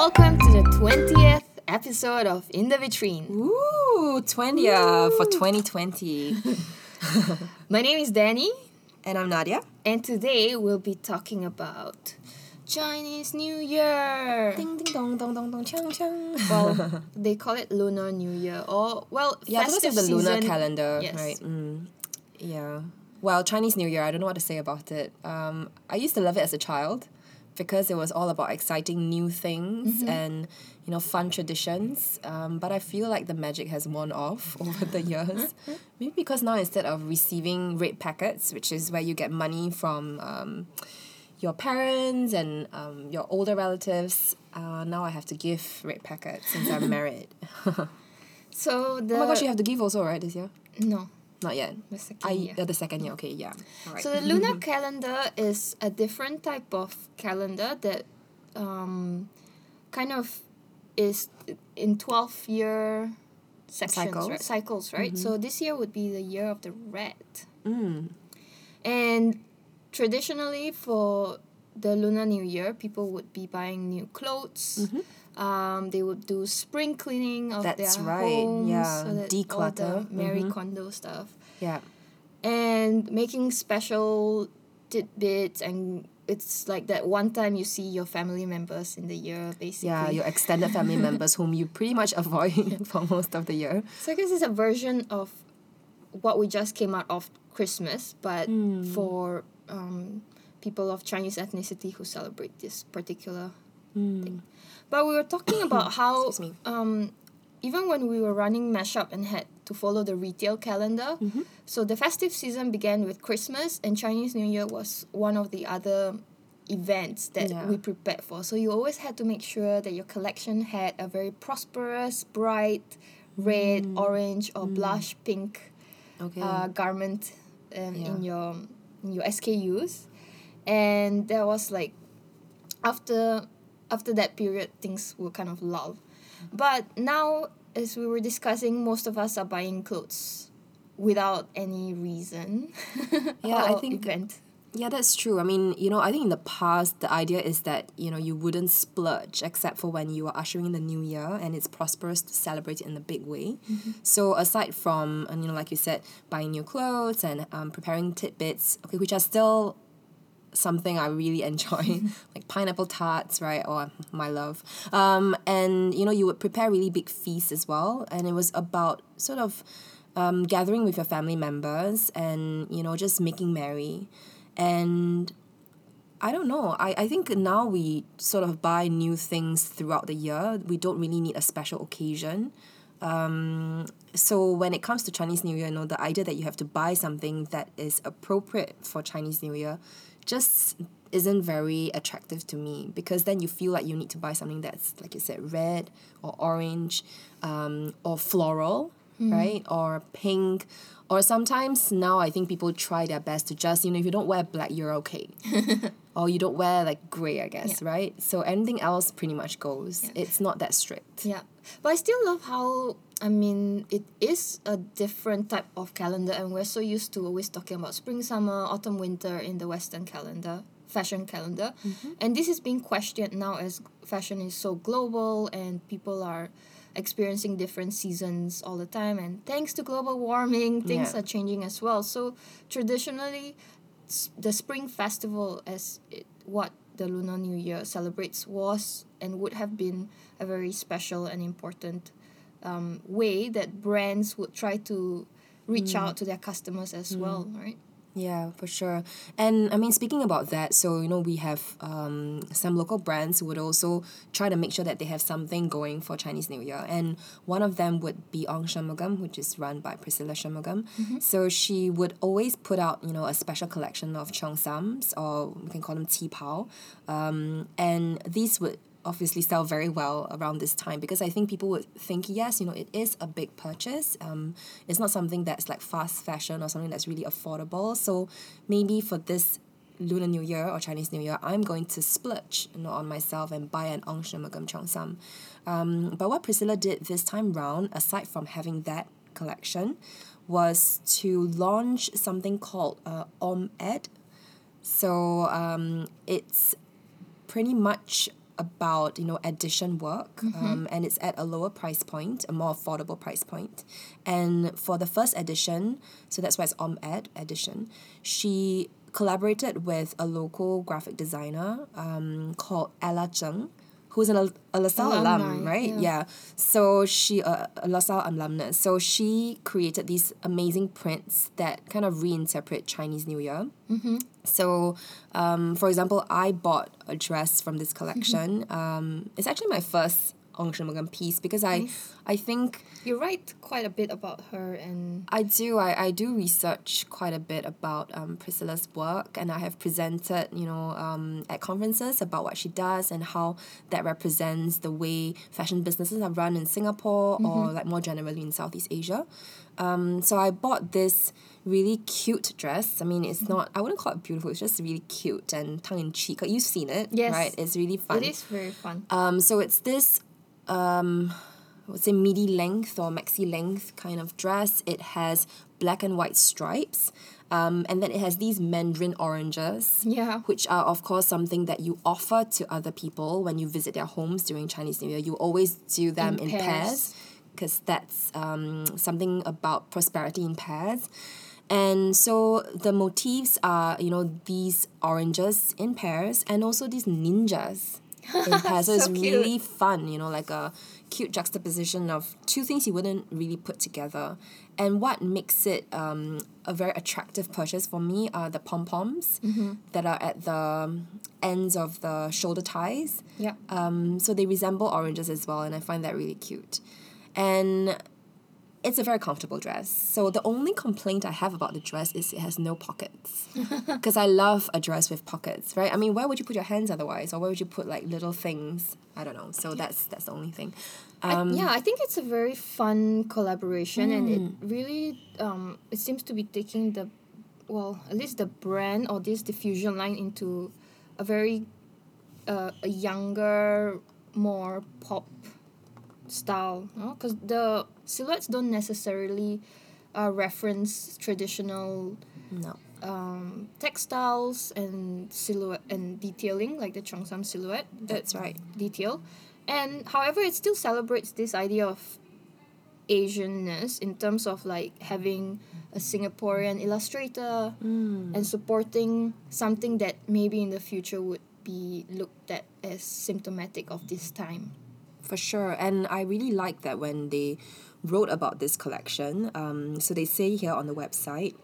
Welcome to the 20th episode of In the Vitrine. Ooh, 20 uh, for 2020. My name is Danny, and I'm Nadia. and today we'll be talking about Chinese New Year. Ding ding dong dong dong dong chang chang. Well, they call it Lunar New Year, or well, yeah, because of the lunar calendar, Yes. right? Mm, yeah. Well, Chinese New Year, I don't know what to say about it. Um, I used to love it as a child because it was all about exciting new things and you know fun traditions. Um, but I feel like the magic has worn off over the years. Maybe because now instead of receiving red packets, which is where you get money from um, your parents and um, your older relatives, uh, now I have to give red packets since I'm married. oh So the my gosh, you have to give also, right, this year? no Not yet. the second I year. uh, the second year. Okay, yeah. All right. So the lunar calendar is a different type of calendar that um, kind of is in 12 year sections, Cycles. right? Cycles, right? So this year would be the year of the rat. mm. And traditionally for the Lunar New Year, people would be buying new clothes. Um, they would do spring cleaning of That's their right, homes, yeah, so that all declutter, the Marie mhm. Kondo stuff Yeah. and making special tidbits and it's like that one time you see your family members in the year basically Yeah, your extended family members whom you pretty much avoid for most of the year. so i guess it's a version of what we just came out of christmas but Hmm. for um, people of chinese ethnicity who celebrate this particular thing but we were talking about how um, even when we were running mashup and had to follow the retail calendar Mm-hmm. so the festive season began with christmas and chinese new year was one of the other events that Yeah. we prepared for so you always had to make sure that your collection had a very prosperous bright red Mm. orange or blush pink Okay. uh, garment um, Yeah. in your in your SKUs, and there was like after after that period things were kind of lull, but now as we were discussing, most of us are buying clothes without any reason. Yeah, I think- event. Yeah, that's true. I mean, you know, I think in the past, the idea is that, you know, you wouldn't splurge except for when you are ushering in the new year and it's prosperous to celebrate it in a big way. So, aside from, and, you know, like you said, buying new clothes and um, preparing tidbits, okay, which are still something I really enjoy, like pineapple tarts, right? Or my love. Um, and, you know, you would prepare really big feasts as well. And it was about sort of um, gathering with your family members and, you know, just making merry. And I don't know. I, I think now we sort of buy new things throughout the year. We don't really need a special occasion. Um, so when it comes to Chinese New Year, you know, the idea that you have to buy something that is appropriate for Chinese New Year just isn't very attractive to me because then you feel like you need to buy something that's like you said red or orange um, or floral right? Or pink or sometimes now i think people try their best to just you know if you don't wear black you're okay. Or you don't wear like gray i guess right? So anything else pretty much goes. It's not that strict. Yeah, but I still love how I mean it is a different type of calendar, and we're so used to always talking about spring, summer, autumn, winter in the Western calendar, fashion calendar, mm-hmm. and this is being questioned now as fashion is so global and people are experiencing different seasons all the time, and thanks to global warming, things Yeah. are changing as well. So traditionally, the spring festival as it, what the lunar new year celebrates was and would have been a very special and important um, way that brands would try to reach out to their customers as well right Yeah, for sure. And I mean, speaking about that, so you know, we have um, some local brands who would also try to make sure that they have something going for Chinese New Year. And one of them would be Ong Shunmugam, which is run by Priscilla Shunmugam. So she would always put out, you know, a special collection of cheongsams, or we can call them qipao. Um, and these would obviously sell very well around this time because I think people would think yes you know it is a big purchase. Um it's not something that's like fast fashion or something that's really affordable. So maybe for this Lunar New Year or Chinese New Year I'm going to splurge you know on myself and buy an Ong Shunmugam Cheongsam. Um but what Priscilla did this time round aside from having that collection was to launch something called uh, Om Ed. So um, it's pretty much about you know edition work, um, and it's at a lower price point, a more affordable price. And for the first edition, so that's why it's Om Ed edition. She collaborated with a local graphic designer um, called Ella Zheng, who's an a LaSalle alum, right? yeah. Yeah. So she uh, a LaSalle alumnus. So she created these amazing prints that kind of reinterpret Chinese New Year. Mm-hmm. So, um, for example, I bought a dress from this collection. um, it's actually my first Ong Morgan piece because I, Nice. I think You write quite a bit about her and I do. I, I do research quite a bit about um, Priscilla's work, and I have presented, you know, um, at conferences about what she does and how that represents the way fashion businesses are run in Singapore or like more generally in Southeast Asia. Um, so I bought this really cute dress. I mean, it's not. I wouldn't call it beautiful. It's just really cute and tongue in cheek. You've seen it, Yes. right? It's really fun. it is very fun. Um, so it's this, um, I would say midi length or maxi length kind of dress. It has black and white stripes, um, and then it has these mandarin oranges. Yeah. Which are of course something that you offer to other people when you visit their homes during Chinese New Year. You always do them In in, pairs. pairs because that's um, something about prosperity in pairs. And so the motifs are, you know, these oranges in pairs and also these ninjas in pairs. so, it's cute. really fun, you know, like a cute juxtaposition of two things you wouldn't really put together. And what makes it um, a very attractive purchase for me are the pom poms that are at the ends of the shoulder ties. Yeah. Um, so they resemble oranges as well, and I find that really cute. And it's a very comfortable dress. So the only complaint I have about the dress is it has no pockets. Because I love a dress with pockets, right? I mean, where would you put your hands otherwise, or where would you put like little things? I don't know. So that's that's the only thing. I- yeah, I think it's a very fun collaboration, and Mm. it really um, it seems to be taking the, well, at least the brand or this diffusion line into a very, uh, a younger, more pop style. Because the silhouettes don't necessarily, uh, reference traditional No. um, textiles and silhouette and detailing like the Cheongsam silhouette. That's right. Detail, and however, it still celebrates this idea of Asianness in terms of like having a Singaporean illustrator and supporting something that maybe in the future would be looked at as symptomatic of this time. For sure. And I really like that when they wrote about this collection. Um, so they say here on the website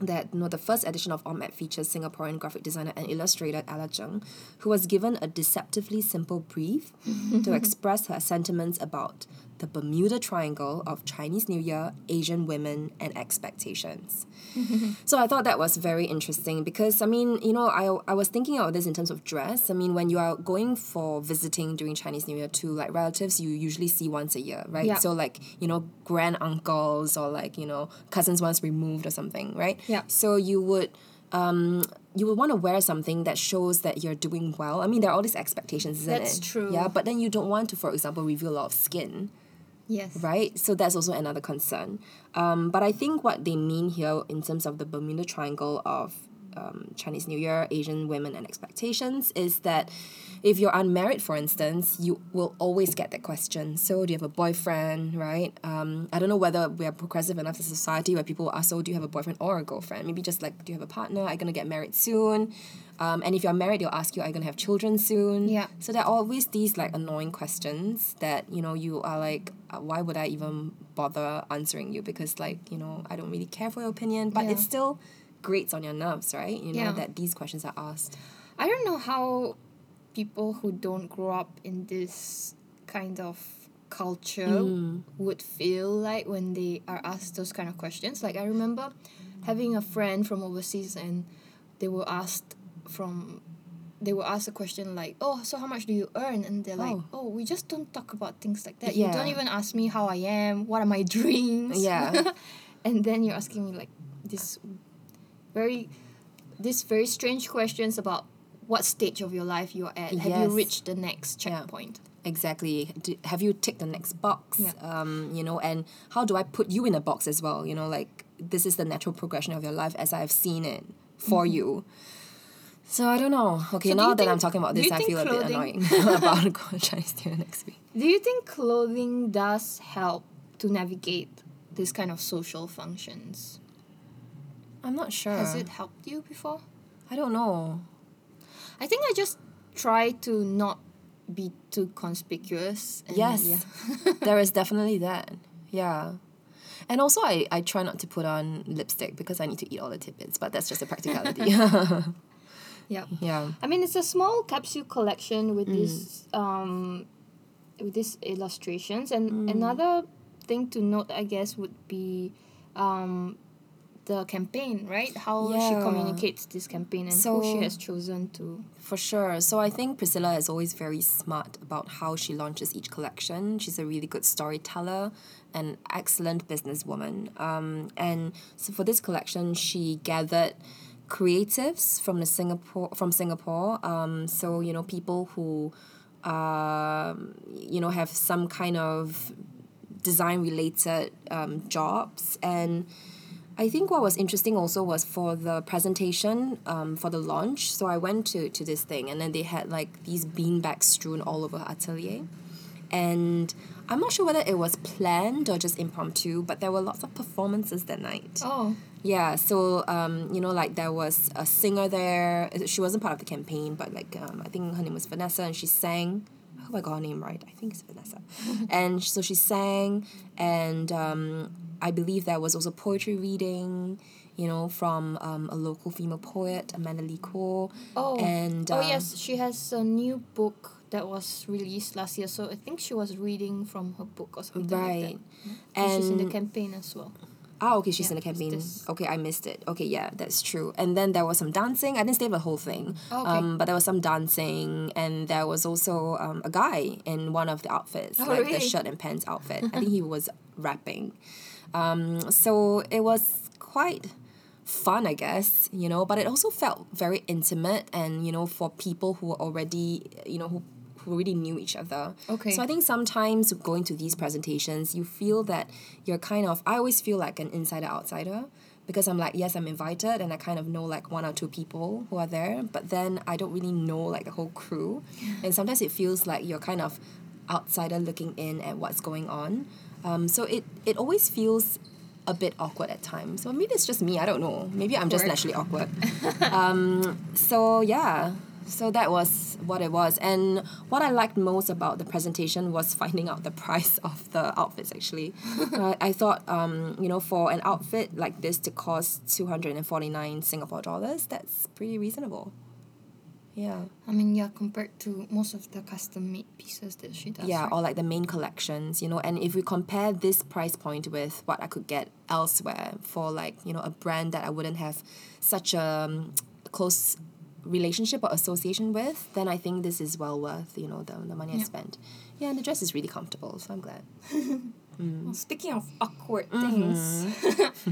that you know, the first edition of OMAD features Singaporean graphic designer and illustrator Ella Zheng, who was given a deceptively simple brief to express her sentiments about the Bermuda Triangle of Chinese New Year, Asian women, and expectations. So I thought that was very interesting because I mean, you know, I, I was thinking about this in terms of dress. I mean, when you are going for visiting during Chinese New Year to like relatives you usually see once a year, right? Yeah. So like, you know, grand uncles or like, you know, cousins once removed or something, right? Yeah. So you would um you would want to wear something that shows that you're doing well. I mean, there are all these expectations, isn't That's it? true. Yeah, but then you don't want to, for example, reveal a lot of skin Yes. right? So that's also another concern. Um, but I think what they mean here in terms of the Bermuda Triangle of um, Chinese New Year, Asian women, and expectations is that if you're unmarried, for instance, you will always get that question. So, do you have a boyfriend, right? Um, I don't know whether we are progressive enough as a society where people ask, so do you have a boyfriend or a girlfriend? Maybe just like, do you have a partner? Are you going to get married soon? Um, and if you're married, they'll ask you, are you going to have children soon? Yeah. So there are always these like annoying questions that you know you are like, uh, why would I even bother answering you? Because like you know I don't really care for your opinion, but Yeah. it still grates on your nerves, right? You know Yeah. that these questions are asked. I don't know how people who don't grow up in this kind of culture mm. would feel like when they are asked those kind of questions. Like I remember having a friend from overseas and they were asked from they were asked a question like, "Oh, so how much do you earn?" And they're like, Oh. "Oh, we just don't talk about things like that. You don't even ask me how I am, what are my dreams." Yeah. and then you're asking me like this very this very strange questions about what stage of your life you're at. Have you reached the next Yeah. checkpoint? Exactly. Do, have you ticked the next box? Yeah. Um, you know, and how do I put you in a box as well? You know, like this is the natural progression of your life as I've seen it for Mm-hmm. you. So I don't know. Okay, So do now that I'm talking about this, I think feel a bit annoying about Chinese New Year next week. Do you think clothing does help to navigate this kind of social functions? I'm not sure. Has it helped you before? I don't know. I think I just try to not be too conspicuous. Yes. Yeah. there is definitely that. Yeah. And also, I, I try not to put on lipstick because I need to eat all the tidbits, but that's just a practicality. yeah. yeah. I mean, it's a small capsule collection with this um, with these illustrations, and another thing to note, I guess, would be um, the campaign, right? How she communicates this campaign and who she has chosen to. For sure. So I think Priscilla is always very smart about how she launches each collection. She's a really good storyteller, an excellent businesswoman. Um, and so for this collection, she gathered creatives from the Singapore from Singapore. Um, so you know people who, um, you know, have some kind of design related um, jobs and I think what was interesting also was for the presentation um, for the launch. So I went to, to this thing and then they had like these beanbags strewn all over her atelier. And I'm not sure whether it was planned or just impromptu, but there were lots of performances that night. Oh, Yeah, so um, you know, like there was a singer there. She wasn't part of the campaign, but like um, I think her name was Vanessa, and she sang. I hope I got her name right. I think it's Vanessa. and so she sang, and um, I believe there was also poetry reading. You know, from um, a local female poet, Amanda Lee Koe. oh, And oh um, yes, she has a new book that was released last year. So I think she was reading from her book or something Right. like that. And she's in the campaign as well. Ah, okay, she's Yeah, in the campaign. Okay, I missed it. Okay, yeah, that's true. And then there was some dancing. I didn't stay for the whole thing. Oh, okay. Um, but there was some dancing, and there was also um, a guy in one of the outfits, Oh, like the shirt and pants outfit. I think he was rapping. Um, so it was quite fun, I guess, you know, but it also felt very intimate and, you know, for people who were already, you know, who, who already knew each other. Okay. So I think sometimes going to these presentations, you feel that you're kind of, I always feel like an insider outsider because I'm like, yes, I'm invited and I kind of know like one or two people who are there, but then I don't really know like the whole crew. And sometimes it feels like you're kind of outsider looking in at what's going on. Um, so it, it always feels a bit awkward at times. So maybe it's just me, I don't know. Maybe I'm just naturally awkward. um, so yeah, so that was what it was. And what I liked most about the presentation was finding out the price of the outfits actually. uh, I thought, um, you know, for an outfit like this to cost 249 Singapore dollars, that's pretty reasonable. Yeah. I mean, yeah, compared to most of the custom made pieces that she does. yeah, right? or like the main collections, you know, and if we compare this price point with what I could get elsewhere for like, you know, a brand that I wouldn't have such a um, close relationship or association with, then I think this is well worth, you know, the, the money I Yeah. spent. Yeah, and the dress is really comfortable, so I'm glad. Well, speaking of awkward Mm-hmm. things,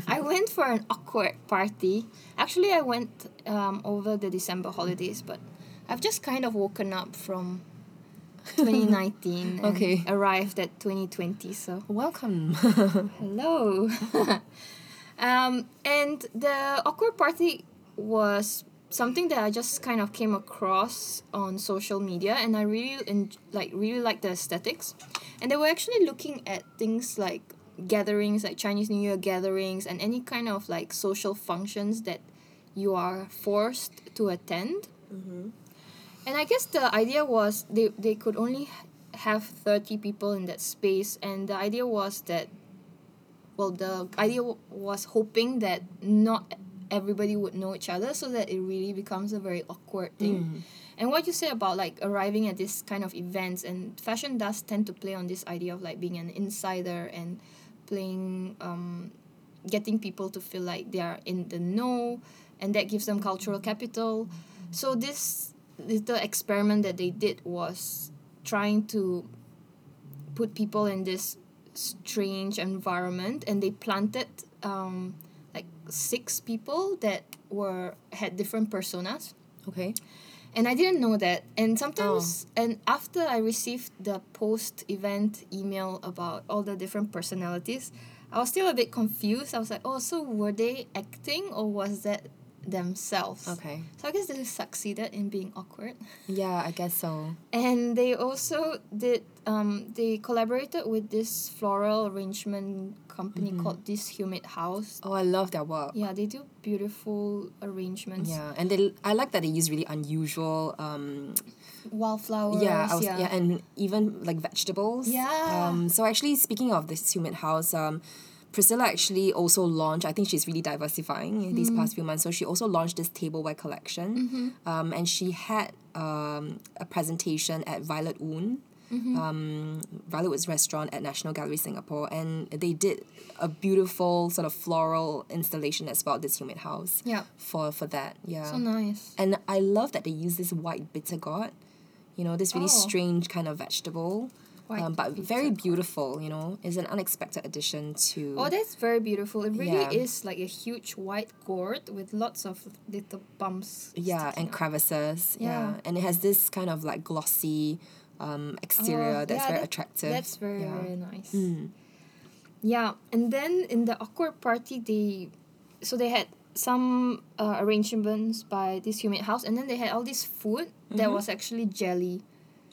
I went for an awkward party. Actually, I went um, over the December holidays, but I've just kind of woken up from 2019 and Okay. arrived at 2020. So Welcome. hello. um, and the awkward party was something that I just kind of came across on social media, and I really en- like really like the aesthetics. And they were actually looking at things like gatherings, like Chinese New Year gatherings, and any kind of like social functions that you are forced to attend. And I guess the idea was they, they could only have 30 people in that space, and the idea was that well, the idea w- was hoping that not everybody would know each other so that it really becomes a very awkward thing. And what you say about like arriving at this kind of events and fashion does tend to play on this idea of like being an insider and playing um getting people to feel like they are in the know and that gives them cultural capital. So this little experiment that they did was trying to put people in this strange environment and they planted um like six people that were had different personas okay. and I didn't know that. And sometimes, and after I received the post event email about all the different personalities, I was still a bit confused. I was like, oh, so were they acting or was that themselves. Okay. So I guess they succeeded in being awkward. Yeah, I guess so. And they also did um they collaborated with this floral arrangement company Mm-hmm. called This Humid House. Oh, I love their work. Yeah, they do beautiful arrangements. Yeah, and they I like that they use really unusual um Wildflowers. yeah, I was, yeah. yeah. and even like vegetables. Yeah. Um so actually speaking of this humid house, um Priscilla actually also launched, I think she's really diversifying in these Mm. past few months. So she also launched this tableware collection. Mm-hmm. Um, and she had um, a presentation at Violet Oon, Mm-hmm. um, Violet Oon's restaurant at National Gallery Singapore. And they did a beautiful sort of floral installation as well this humid house Yeah. for, for that. Yeah. So nice. And I love that they use this white bitter gourd, you know, this really Oh. strange kind of vegetable. Um, but very beautiful, you know. It's an unexpected addition to. Oh, that's very beautiful. It really Yeah. is like a huge white gourd with lots of little bumps. yeah, and out. crevices. Yeah. Yeah. and it has this kind of like glossy um, exterior Oh, that's yeah, very that- attractive. That's very very nice. Mm. Yeah, and then in the awkward party, they so they had some uh, arrangements by this humid house, and then they had all this food that Mhm. was actually jelly,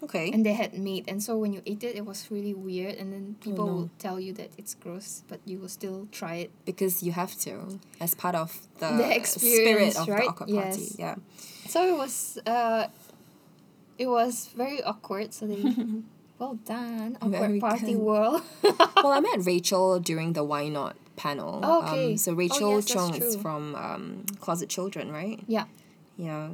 Okay. and they had made, and so when you ate it, it was really weird, and then people Oh, no. will tell you that it's gross, but you will still try it. because you have to, as part of the, The spirit experience, of the right? awkward party. Yeah. So it was uh, it was very awkward. So they. Well done, awkward Very party good. world. well, I met Rachel during the Why Not panel. Oh, okay. Um, so Oh, Rachel yes, that's Chung is from um, Closet Children, right? yeah, Yeah.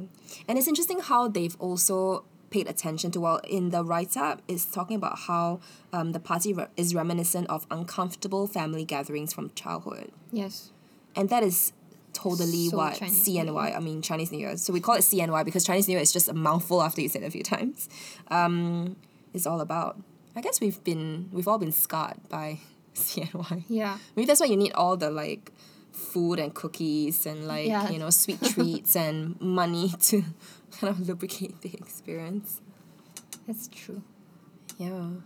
And it's interesting how they've also paid attention to, well, in the write up, it's talking about how um, the party re- is reminiscent of uncomfortable family gatherings from childhood. yes. And that is totally So what Chinese CNY, I mean, Chinese New Year. So we call it CNY because Chinese New Year is just a mouthful after you say it a few times. Um, it's all about. I guess we've been, we've all been scarred by CNY. Yeah. Maybe that's why you need all the like food and cookies and like Yeah. you know sweet treats and money to kind of lubricate the experience. That's true. Yeah.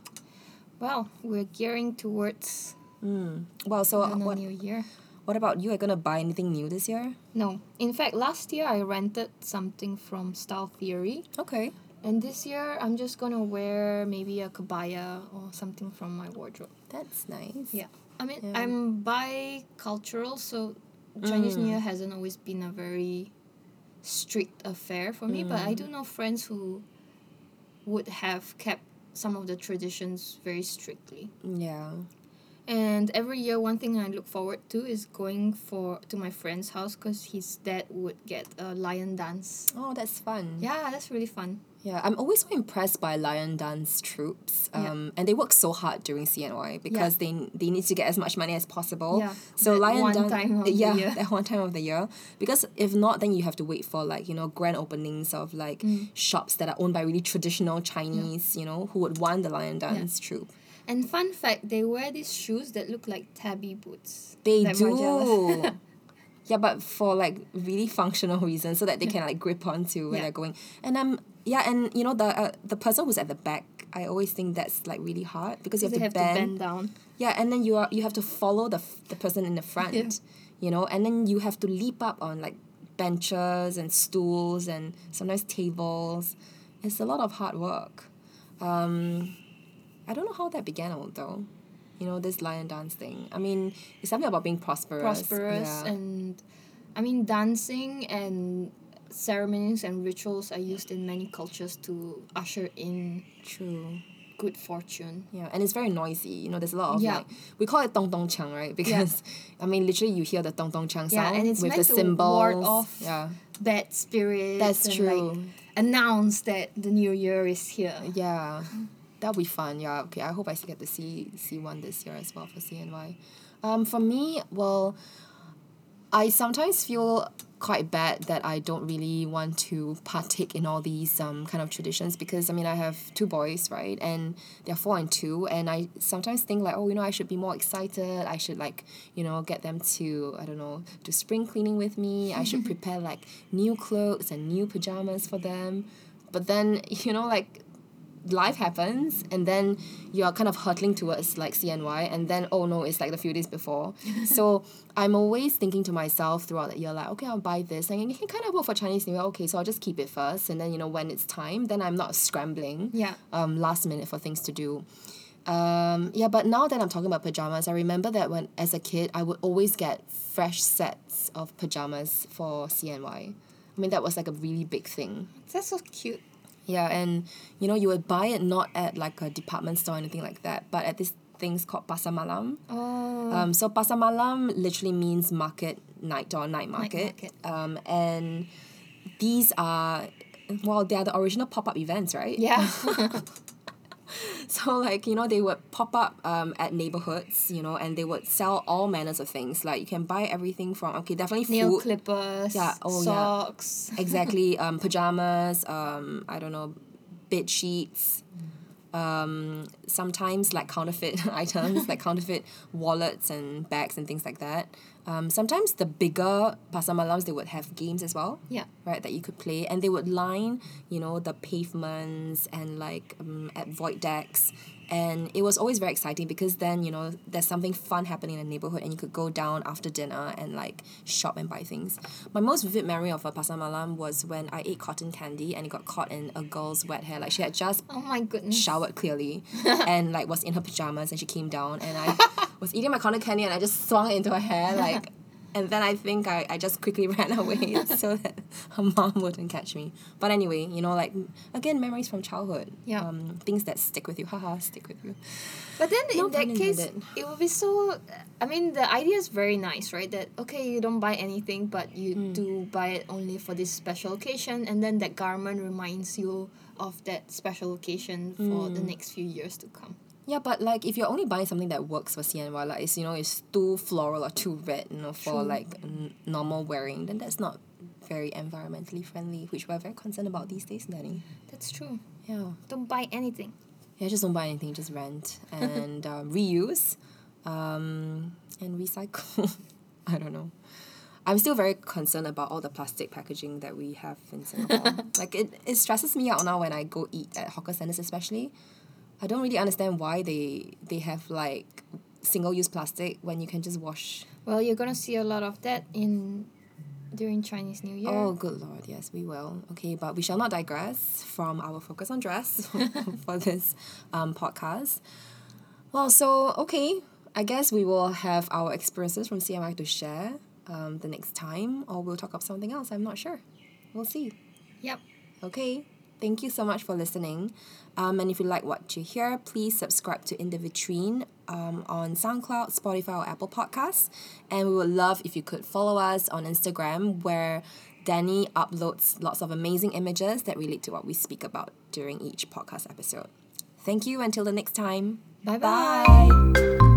Well, we're gearing towards Mm. Well, so the what new year. what about you? Are you gonna buy anything new this year? No, in fact, last year I rented something from Style Theory, Okay. and this year I'm just gonna wear maybe a kebaya or something from my wardrobe. That's nice. Yeah. I mean, Yeah. I'm bi-cultural, so Chinese New Mm. Year hasn't always been a very strict affair for me, but Mm. I do know friends who would have kept some of the traditions very strictly. Yeah. And every year, one thing I look forward to is going for to my friend's house because his dad would get a lion dance. Oh, that's fun. Yeah, that's really fun. Yeah, I'm always so impressed by lion dance troupes. Yeah. Um, and they work so hard during CNY because they they need to get as much money as possible. Yeah, So that lion dance, yeah, year. that one time of the year. Because if not, then you have to wait for like you know grand openings of like Mm. shops that are owned by really traditional Chinese, you know, who would want the lion dance troupe. And fun fact, they wear these shoes that look like tabi boots. They like do. Yeah, but for like really functional reasons, so that they can like grip onto where Yeah. they're going. And um, yeah, and you know the uh, the person who's at the back, I always think that's like really hard because you have, to, have bend. to bend down. Yeah, and then you are you have to follow the f- the person in the front. Yeah. You know, and then you have to leap up on like benches and stools and sometimes tables. It's a lot of hard work. Um, I don't know how that began though. You know, this lion dance thing. I mean, it's something about being prosperous. prosperous Yeah. and I mean dancing and ceremonies and rituals are used in many cultures to usher in True. good fortune. Yeah, and it's very noisy. You know, there's a lot of Yeah. like we call it tong tong chang, right? Because I mean, literally, you hear the tong tong chang Yeah, sound and it's with meant the cymbals. off Yeah, Bad spirits. that's and, true. Like, announce that the new year is here. Yeah, that'll be fun. Yeah, okay. I hope I get to see see one this year as well for CNY. Um, for me, well, I sometimes feel quite bad that I don't really want to partake in all these um kind of traditions because I mean I have two boys right? And they're four and two. And I sometimes think like oh you know I should be more excited. I should like you know get them to I don't know do spring cleaning with me. I should prepare like new clothes and new pajamas for them. But then you know like life happens and then you're kind of hurtling towards like CNY and then oh no it's like the few days before. So I'm always thinking to myself throughout the year like okay I'll buy this and it can kind of work for Chinese New Year. Okay so I'll just keep it first and then you know when it's time then I'm not scrambling Yeah. um, last minute for things to do. Um, yeah but now that I'm talking about pajamas I remember that when as a kid I would always get fresh sets of pajamas for CNY I mean that was like a really big thing. That's so cute. Yeah, and you know, you would buy it not at like a department store or anything like that, but at these things called pasar malam. Oh. Um, so pasar malam literally means market night or night market. market. Um, and these are, well, they are the original pop up events, right? yeah. So like you know they would pop up um, at neighborhoods, you know, and they would sell all manners of things. Like you can buy everything from okay, definitely food. Nail clippers. Yeah, oh, yeah. socks. exactly um, pajamas um, i don't know bed sheets um, sometimes like counterfeit items like counterfeit wallets and bags and things like that um, sometimes the bigger pasar malams they would have games as well Yeah. right that you could play and they would line you know the pavements and like um, at void decks and it was always very exciting because then you know there's something fun happening in the neighborhood and you could go down after dinner and like shop and buy things my most vivid memory of a pasar malam was when i ate cotton candy and it got caught in a girl's wet hair like she had just Oh my goodness. showered clearly and like was in her pajamas and she came down and I was eating my cotton candy and I just swung it into her hair like and then I think I, I just quickly ran away so that her mom wouldn't catch me. But anyway, you know, like again, memories from childhood. Yeah. Um, things that stick with you. Haha, stick with you. But then No in that case, intended. it would be so. I mean, the idea is very nice, right? That okay, you don't buy anything, but you Hmm. do buy it only for this special occasion, and then that garment reminds you of that special occasion for Hmm. the next few years to come. Yeah, but like if you're only buying something that works for CNY, like it's you know it's too floral or too red, you know, for True. like n- normal wearing, then that's not very environmentally friendly, which we're very concerned about these days, Danny. That's true. Yeah. Don't buy anything. Yeah, just don't buy anything, just rent and uh, reuse um, and recycle. I don't know. I'm still very concerned about all the plastic packaging that we have in Singapore. like it, it stresses me out now when I go eat at hawker centers especially. I don't really understand why they they have like single use plastic when you can just wash. Well, you're gonna see a lot of that in during Chinese New Year. Oh good lord, yes we will. Okay, but we shall not digress from our focus on dress for this um, podcast. Well, so okay, I guess we will have our experiences from CNY to share um, the next time, or we'll talk about something else. I'm not sure. We'll see. Yep. Okay, thank you so much for listening. Um, and if you like what you hear, please subscribe to In the Vitrine um, on SoundCloud, Spotify, or Apple Podcasts. And we would love if you could follow us on Instagram, where Danny uploads lots of amazing images that relate to what we speak about during each podcast episode. Thank you until the next time. Bye-bye. Bye.